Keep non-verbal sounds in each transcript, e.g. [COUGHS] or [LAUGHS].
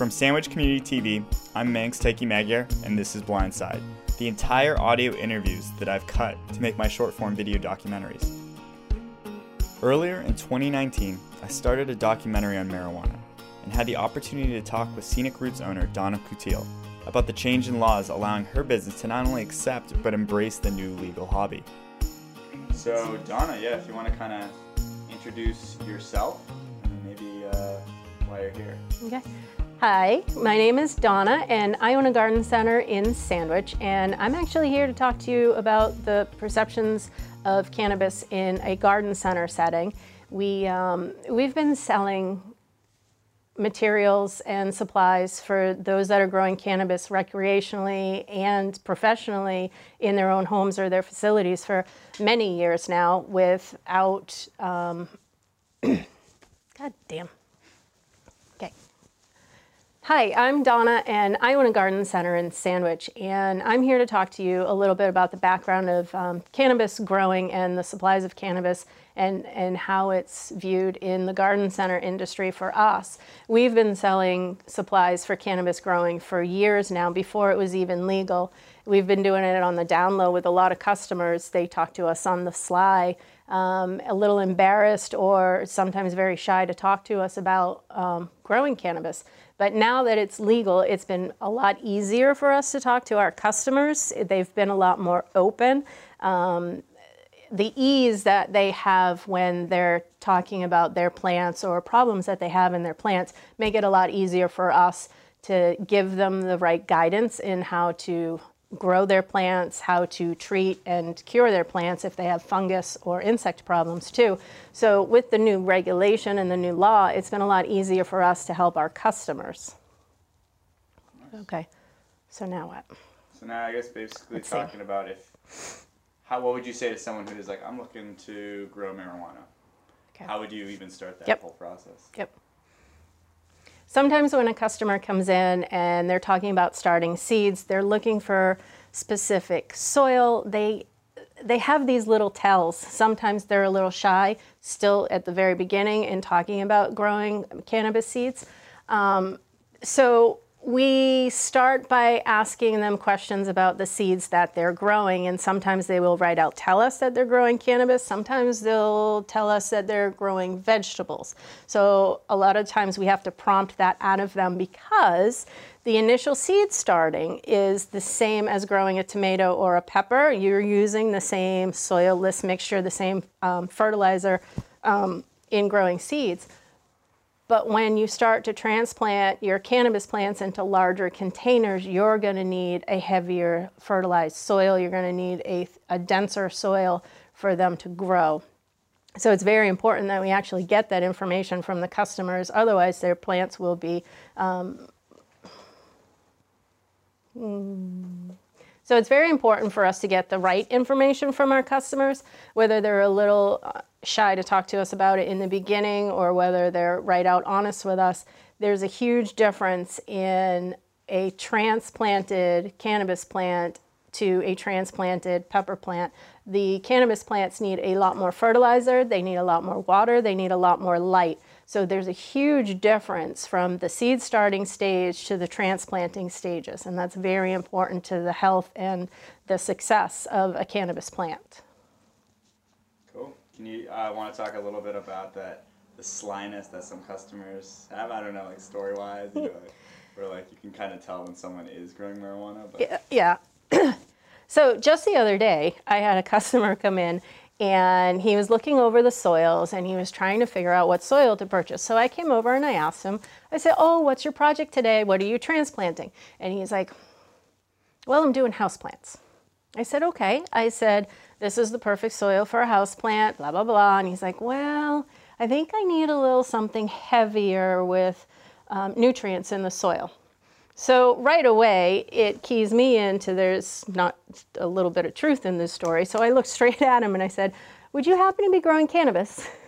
From Sandwich Community TV, I'm Manx Taiki Magyar, and this is Blindside, the entire audio interviews that I've cut to make my short form video documentaries. Earlier in 2019, I started a documentary on marijuana and had the opportunity to talk with Scenic Roots owner Donna Coutil about the change in laws allowing her business to not only accept but embrace the new legal hobby. So, Donna, yeah, if you want to kind of introduce yourself and maybe uh, why you're here. Okay. Hi, my name is Donna, and I own a garden center in Sandwich, and I'm actually here to talk to you about the perceptions of cannabis in a garden center setting. We, um, we've been selling materials and supplies for those that are growing cannabis recreationally and professionally in their own homes or their facilities for many years now without, um, [COUGHS] God damn. Hi, I'm Donna, and I own a garden center in Sandwich, and I'm here to talk to you a little bit about the background of um, cannabis growing and the supplies of cannabis and, and how it's viewed in the garden center industry for us. We've been selling supplies for cannabis growing for years now, before it was even legal. We've been doing it on the down low with a lot of customers. They talk to us on the sly, um, a little embarrassed or sometimes very shy to talk to us about um, growing cannabis. But now that it's legal, it's been a lot easier for us to talk to our customers. They've been a lot more open. Um, the ease that they have when they're talking about their plants or problems that they have in their plants make it a lot easier for us to give them the right guidance in how to grow their plants, how to treat and cure their plants if they have fungus or insect problems too. So with the new regulation and the new law, it's been a lot easier for us to help our customers. Okay, so now what? So now I guess basically Let's talking see. about if, how, what would you say to someone who is like, I'm looking to grow marijuana? Okay. How would you even start that yep. whole process? Yep. Sometimes when a customer comes in and they're talking about starting seeds, they're looking for specific soil. They they have these little tells. Sometimes they're a little shy, still at the very beginning, in talking about growing cannabis seeds. Um, so we start by asking them questions about the seeds that they're growing, and sometimes they will write out, tell us that they're growing cannabis. Sometimes they'll tell us that they're growing vegetables. So a lot of times we have to prompt that out of them because the initial seed starting is the same as growing a tomato or a pepper. You're using the same soilless mixture, the same um, fertilizer um, in growing seeds. But when you start to transplant your cannabis plants into larger containers, you're going to need a heavier fertilized soil. You're going to need a, a denser soil for them to grow. So it's very important that we actually get that information from the customers. Otherwise, their plants will be. Um, mm, so it's very important for us to get the right information from our customers, whether they're a little uh, shy to talk to us about it in the beginning or whether they're right out honest with us, there's a huge difference in a transplanted cannabis plant to a transplanted pepper plant. The cannabis plants need a lot more fertilizer, they need a lot more water, they need a lot more light. So there's a huge difference from the seed starting stage to the transplanting stages, and that's very important to the health and the success of a cannabis plant. Can you uh, want to talk a little bit about that the slyness that some customers have? I don't know, like story wise, you know, where like you can kind of tell when someone is growing marijuana. But. Yeah. [CLEARS THROAT] so just the other day, I had a [LAUGHS] customer come in and he was looking over the soils and he was trying to figure out what soil to purchase. So I came over and I asked him, I said, Oh, what's your project today? What are you transplanting? And he's like, Well, I'm doing houseplants. I said, Okay. I said, this is the perfect soil for a house plant, blah, blah, blah. And he's like, well, I think I need a little something heavier with um, nutrients in the soil. So right away, it keys me into there's not a little bit of truth in this story. So I looked [LAUGHS] straight at him and I said, would you happen to be growing cannabis? [LAUGHS]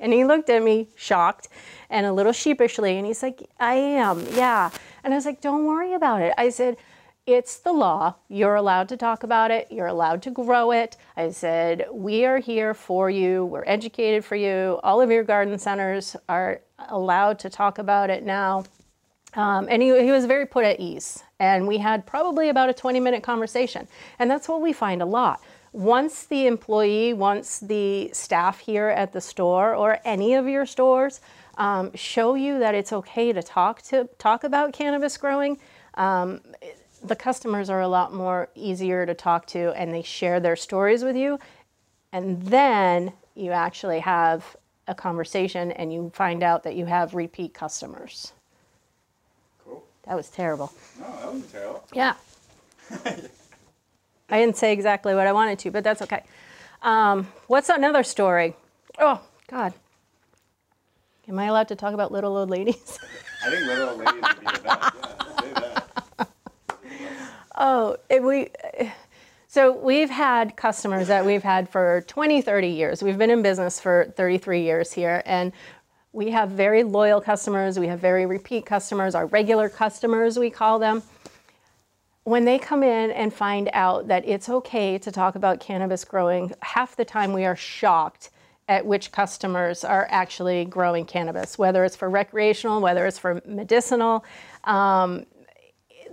And he looked at me shocked and a little sheepishly and he's like, I am, yeah. And I was like, don't worry about it. I said, it's the law. You're allowed to talk about it. You're allowed to grow it. I said, We are here for you. We're educated for you. All of your garden centers are allowed to talk about it now. Um, and he, he was very put at ease. And we had probably about a 20 minute conversation. And that's what we find a lot. Once the employee, once the staff here at the store or any of your stores um, show you that it's okay to talk to talk about cannabis growing, um, the customers are a lot more easier to talk to and they share their stories with you. And then you actually have a conversation and you find out that you have repeat customers. Cool. That was terrible. No, that wasn't terrible. Yeah. [LAUGHS] I didn't say exactly what I wanted to, but that's okay. Um, what's another story? Oh, God. Am I allowed to talk about little old ladies? I think little old ladies would be the best. Yeah. Oh, it, we. So we've had customers that we've had for 20, 30 years. We've been in business for 33 years here, and we have very loyal customers. We have very repeat customers, our regular customers, we call them when they come in and find out that it's okay to talk about cannabis growing, half the time we are shocked at which customers are actually growing cannabis, whether it's for recreational, whether it's for medicinal. Um,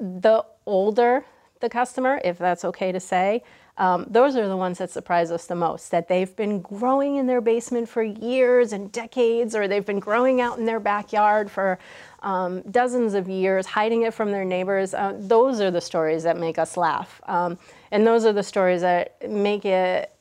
the older the customer, if that's okay to say, um, those are the ones that surprise us the most that they've been growing in their basement for years and decades, or they've been growing out in their backyard for um, dozens of years, hiding it from their neighbors. Uh, those are the stories that make us laugh. Um, and those are the stories that make it,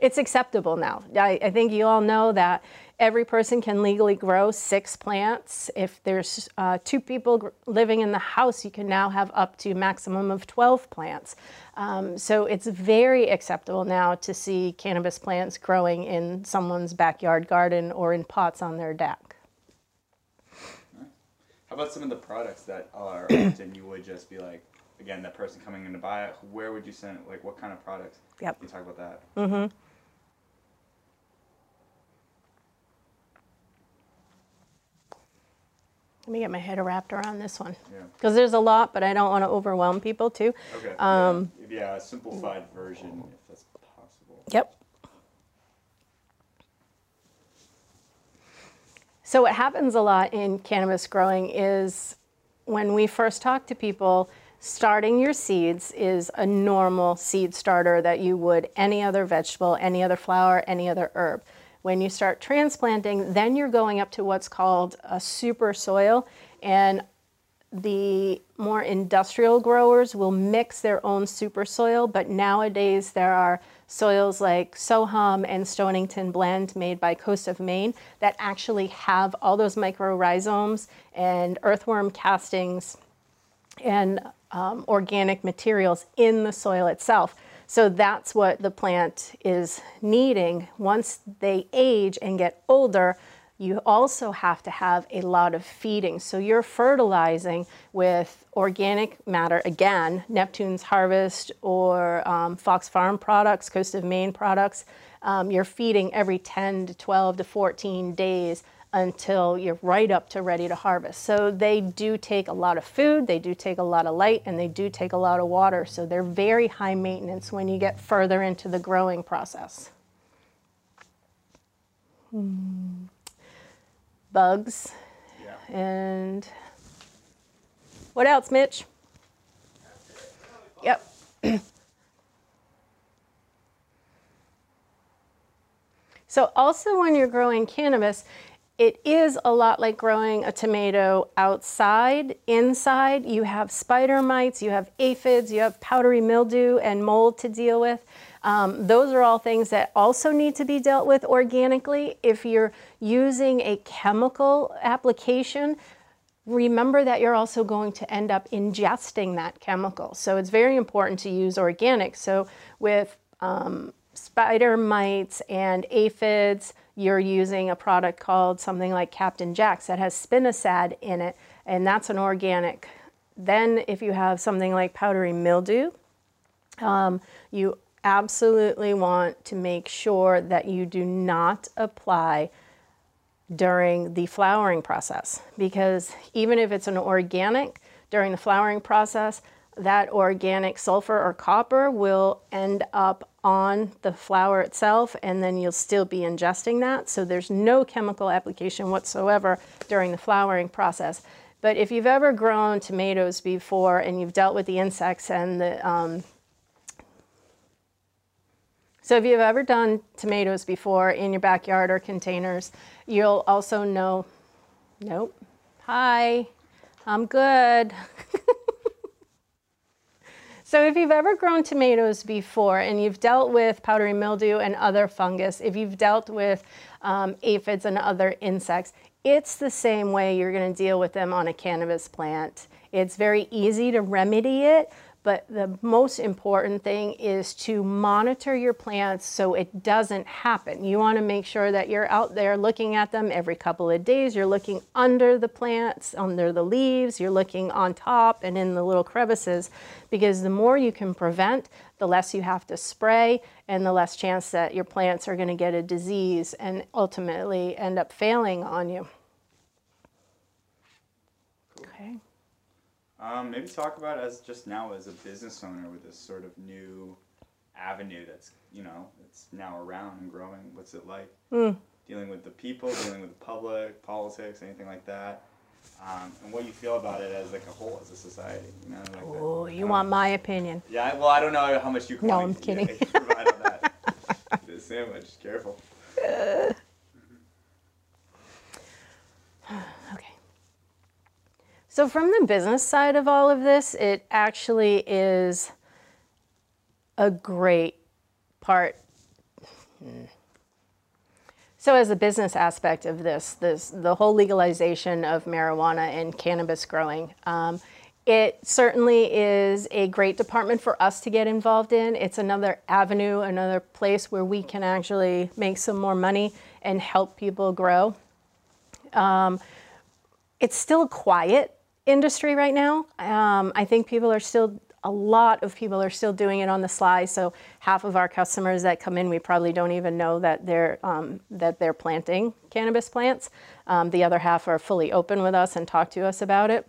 it's acceptable now. I, I think you all know that every person can legally grow six plants. If there's uh, two people living in the house, you can now have up to maximum of 12 plants. Um, so it's very acceptable now to see cannabis plants growing in someone's backyard garden or in pots on their deck. How about some of the products that are [COUGHS] often you would just be like, again, that person coming in to buy it, where would you send it? Like, what kind of products? Yep. Can you talk about that? Mm-hmm. Let me get my head wrapped around this one. Yeah. Because there's a lot, but I don't want to overwhelm people too. Okay. Um, yeah. yeah, a simplified version, if that's possible. Yep. So what happens a lot in cannabis growing is when we first talk to people, starting your seeds is a normal seed starter that you would any other vegetable, any other flower, any other herb. When you start transplanting, then you're going up to what's called a super soil and the more industrial growers will mix their own super soil, but nowadays there are soils like Soham and Stonington Blend made by Coast of Maine that actually have all those mycorrhizomes and earthworm castings and um, organic materials in the soil itself. So that's what the plant is needing. Once they age and get older, you also have to have a lot of feeding. So you're fertilizing with organic matter, again, Neptune's Harvest or um, Fox Farm products, Coast of Maine products. Um, you're feeding every 10 to 12 to 14 days until you're right up to ready to harvest. So they do take a lot of food, they do take a lot of light, and they do take a lot of water. So they're very high maintenance when you get further into the growing process. Hmm bugs. Yeah. And what else, Mitch? Yep. [CLEARS THROAT] so also when you're growing cannabis, it is a lot like growing a tomato outside. Inside, you have spider mites, you have aphids, you have powdery mildew and mold to deal with. Um, those are all things that also need to be dealt with organically. If you're using a chemical application, remember that you're also going to end up ingesting that chemical. So it's very important to use organic. So with um, spider mites and aphids, you're using a product called something like Captain Jack's that has spinosad in it, and that's an organic. Then if you have something like powdery mildew, um, you absolutely want to make sure that you do not apply during the flowering process because even if it's an organic, during the flowering process, that organic sulfur or copper will end up on the flower itself and then you'll still be ingesting that. So there's no chemical application whatsoever during the flowering process. But if you've ever grown tomatoes before and you've dealt with the insects and the um, so if you've ever done tomatoes before in your backyard or containers, you'll also know, nope, hi, I'm good. [LAUGHS] so if you've ever grown tomatoes before and you've dealt with powdery mildew and other fungus, if you've dealt with um, aphids and other insects, it's the same way you're going to deal with them on a cannabis plant. It's very easy to remedy it, but the most important thing is to monitor your plants so it doesn't happen. You want to make sure that you're out there looking at them every couple of days. You're looking under the plants, under the leaves, you're looking on top and in the little crevices because the more you can prevent, the less you have to spray and the less chance that your plants are going to get a disease and ultimately end up failing on you. Okay. Um, maybe talk about as just now as a business owner with this sort of new avenue that's you know it's now around and growing. What's it like Mm. dealing with the people, dealing with the public, politics, anything like that, um, and what you feel about it as like a whole as a society. You know, like Oh, you want my opinion? Yeah, well, I don't know how much you. No, I'm kidding. yeah, [LAUGHS] provide on that. [LAUGHS] sandwich, careful. Okay. [LAUGHS] So, from the business side of all of this, it actually is a great part. So, as a business aspect of this, this the whole legalization of marijuana and cannabis growing, um, it certainly is a great department for us to get involved in. It's another avenue, another place where we can actually make some more money and help people grow it's still quiet industry right now. Um, I think people are still, a lot of people are still doing it on the sly. So half of our customers that come in, we probably don't even know that they're um, that they're planting cannabis plants. Um, the other half are fully open with us and talk to us about it.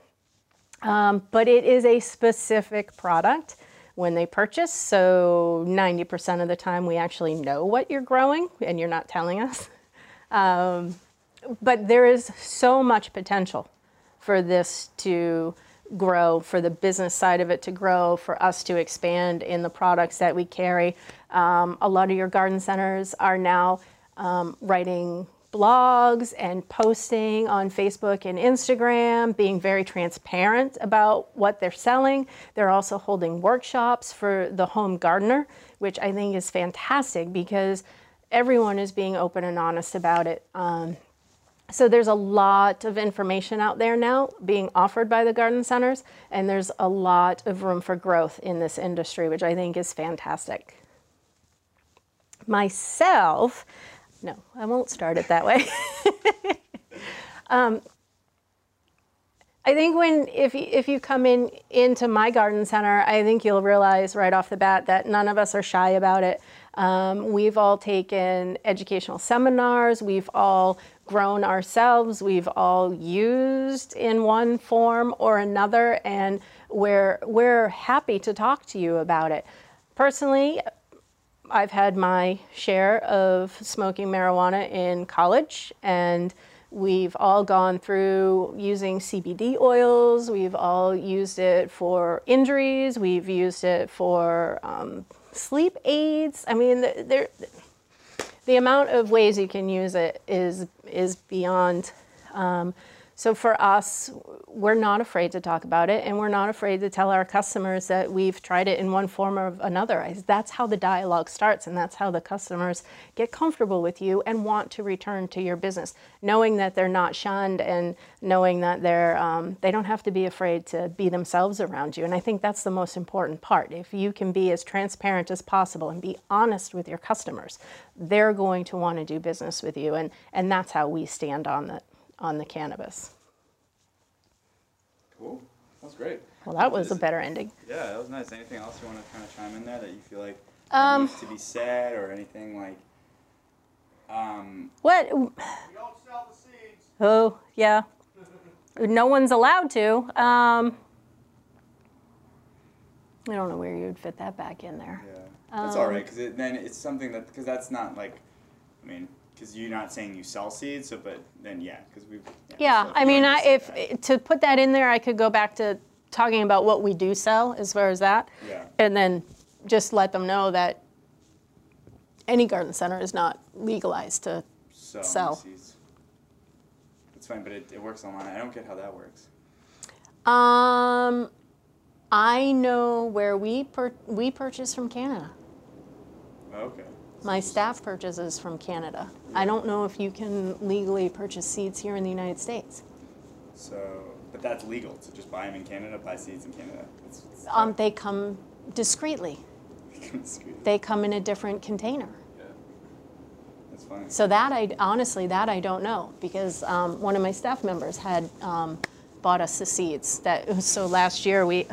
Um, but it is a specific product when they purchase. So 90% of the time, we actually know what you're growing, and you're not telling us [LAUGHS] but there is so much potential for this to grow, for the business side of it to grow, for us to expand in the products that we carry. Um, a lot of your garden centers are now um, writing blogs and posting on Facebook and Instagram, being very transparent about what they're selling. They're also holding workshops for the home gardener, which I think is fantastic because everyone is being open and honest about it. Um, so there's a lot of information out there now being offered by the garden centers, and there's a lot of room for growth in this industry, which I think is fantastic. Myself, no, I won't start it that way. [LAUGHS] um, I think when if you, if you come in into my garden center, I think you'll realize right off the bat that none of us are shy about it. Um, we've all taken educational seminars. We've all grown ourselves. We've all used in one form or another, and we're we're happy to talk to you about it. Personally, I've had my share of smoking marijuana in college, and we've all gone through using CBD oils. We've all used it for injuries. We've used it for um, sleep aids. I mean, there, the amount of ways you can use it is is beyond. Um, so for us, we're not afraid to talk about it, and we're not afraid to tell our customers that we've tried it in one form or another. That's how the dialogue starts, and that's how the customers get comfortable with you and want to return to your business, knowing that they're not shunned and knowing that they're um, they don't have to be afraid to be themselves around you. And I think that's the most important part. If you can be as transparent as possible and be honest with your customers, they're going to want to do business with you, and and that's how we stand on the on the cannabis. Cool. That's great. Well, that was a better ending. Yeah, that was nice. Anything else you want to kind of chime in there that you feel like Um, needs to be said or anything like? Um, What? We don't sell the seeds. Oh, yeah. No one's allowed to. Um, I don't know where you'd fit that back in there. yeah, that's all Um, right because it, then it's something that because that's not like, I mean, because you're not saying you sell seeds, so but then yeah, because we. Yeah, so I mean, I, to if that. to put that in there, I could go back to talking about what we do sell as far as that, Yeah. and then just let them know that any garden center is not legalized to. so sell. seeds. It's fine, but it, it works online. I don't get how that works. Um, I know where we per- we purchase from Canada. Okay. My staff purchases from Canada. I don't know if you can legally purchase seeds here in the United States. So, but that's legal to just buy them in Canada, buy seeds in Canada. It's, it's Um, they come discreetly. [LAUGHS] it's good. They come in a different container. Yeah. That's fine. So that I honestly that I don't know because um, one of my staff members had um, bought us the seeds. That so last year we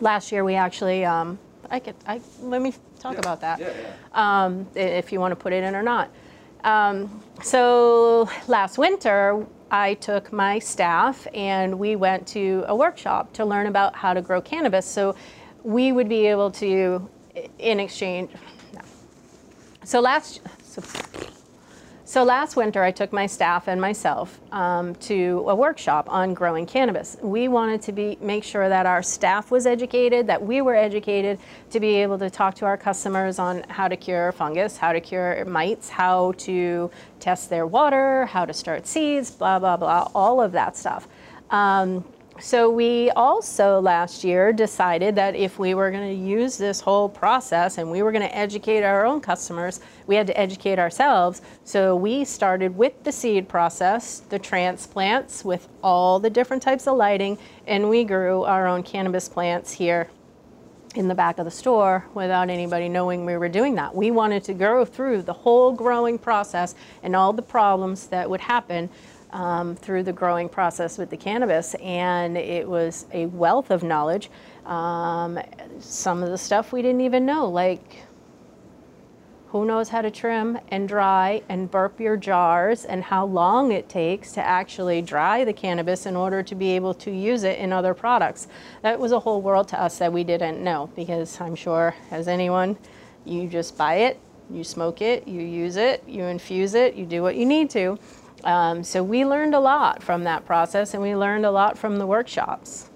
last year we actually um, I could I let me talk Yeah. about that Yeah, yeah. um, if you want to put it in or not. Um, so last winter, I took my staff and we went to a workshop to learn about how to grow cannabis. So we would be able to, in exchange. No. So last. So, so last winter, I took my staff and myself um, to a workshop on growing cannabis. We wanted to be make sure that our staff was educated, that we were educated to be able to talk to our customers on how to cure fungus, how to cure mites, how to test their water, how to start seeds, blah blah blah, all of that stuff. Um, so we also last year decided that if we were going to use this whole process and we were going to educate our own customers, we had to educate ourselves. So we started with the seed process, the transplants with all the different types of lighting, and we grew our own cannabis plants here in the back of the store without anybody knowing we were doing that. We wanted to go through the whole growing process and all the problems that would happen um, through the growing process with the cannabis, and it was a wealth of knowledge. Um, some of the stuff we didn't even know, like who knows how to trim and dry and burp your jars and how long it takes to actually dry the cannabis in order to be able to use it in other products. That was a whole world to us that we didn't know because I'm sure, as anyone, you just buy it, you smoke it, you use it, you infuse it, you do what you need to. Um, so we learned a lot from that process and we learned a lot from the workshops.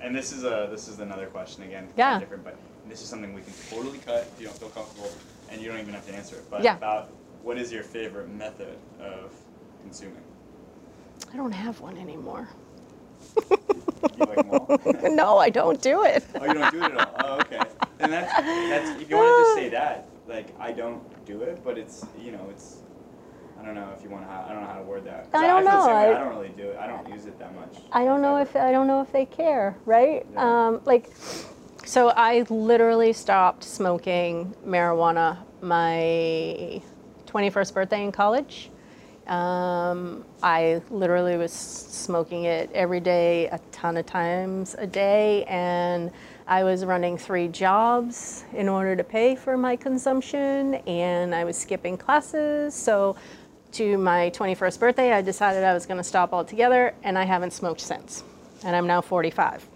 And this is a this is another question again. Yeah. Different, but this is something we can totally cut if you don't feel comfortable, and you don't even have to answer it. But Yeah. about what is your favorite method of consuming? I don't have one anymore. Like [LAUGHS] no, I don't do it. oh, you don't do it at all. Oh, okay. And that's that's if you want to just say that, like I don't do it, but it's you know it's. I don't know if you want to. I don't know how to word that. I don't the know. I- I don't really do it. I don't use it that much. I don't know if. I don't know if they care, right? Yeah. Um, like, so I literally stopped smoking marijuana my 21st birthday in college. Um, I literally was smoking it every day, a ton of times a day, and I was running three jobs in order to pay for my consumption, and I was skipping classes. So, to my 21st birthday, I decided I was going to stop altogether, and I haven't smoked since. And I'm now 45.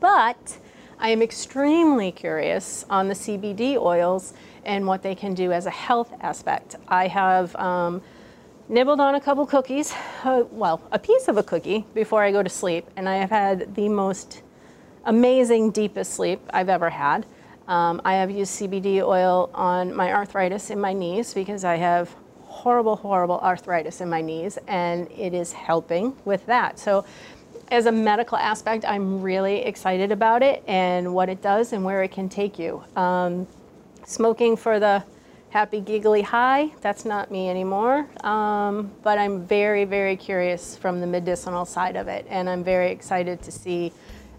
But I am extremely curious on the CBD oils and what they can do as a health aspect. I have um, nibbled on a couple cookies, uh, well, a piece of a cookie before I go to sleep, and I have had the most amazing, deepest sleep I've ever had. Um, I have used CBD oil on my arthritis in my knees because I have horrible, horrible arthritis in my knees, and it is helping with that. So, as a medical aspect, I'm really excited about it and what it does and where it can take you. Um, smoking for the happy giggly high, that's not me anymore. Um, but I'm very, very curious from the medicinal side of it, and I'm very excited to see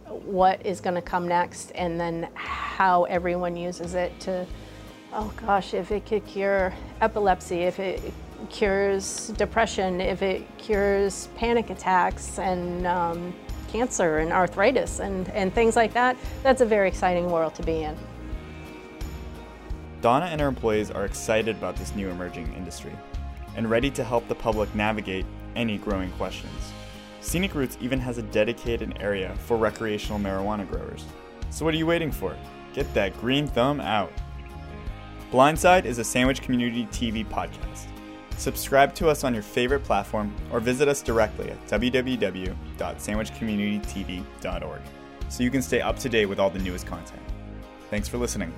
what is going to come next and then how everyone uses it to oh gosh if it could cure epilepsy if it cures depression if it cures panic attacks and um, cancer and arthritis and, and things like that that's a very exciting world to be in Donna and her employees are excited about this new emerging industry and ready to help the public navigate any growing questions. Scenic Roots even has a dedicated area for recreational marijuana growers. So what are you waiting for? Get that green thumb out. Blindside is a Sandwich Community TV podcast. Subscribe to us on your favorite platform or visit us directly at www.sandwichcommunitytv.org so you can stay up to date with all the newest content. Thanks for listening.